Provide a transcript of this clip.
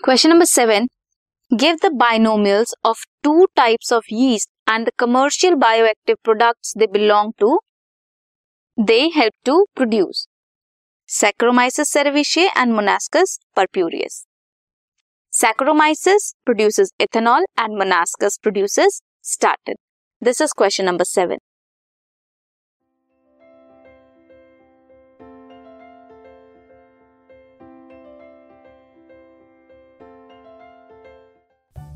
Question number seven. Give the binomials of two types of yeast and the commercial bioactive products they belong to. They help to produce Saccharomyces cerevisiae and Monascus purpureus. Saccharomyces produces ethanol and Monascus produces statin. This is question number seven.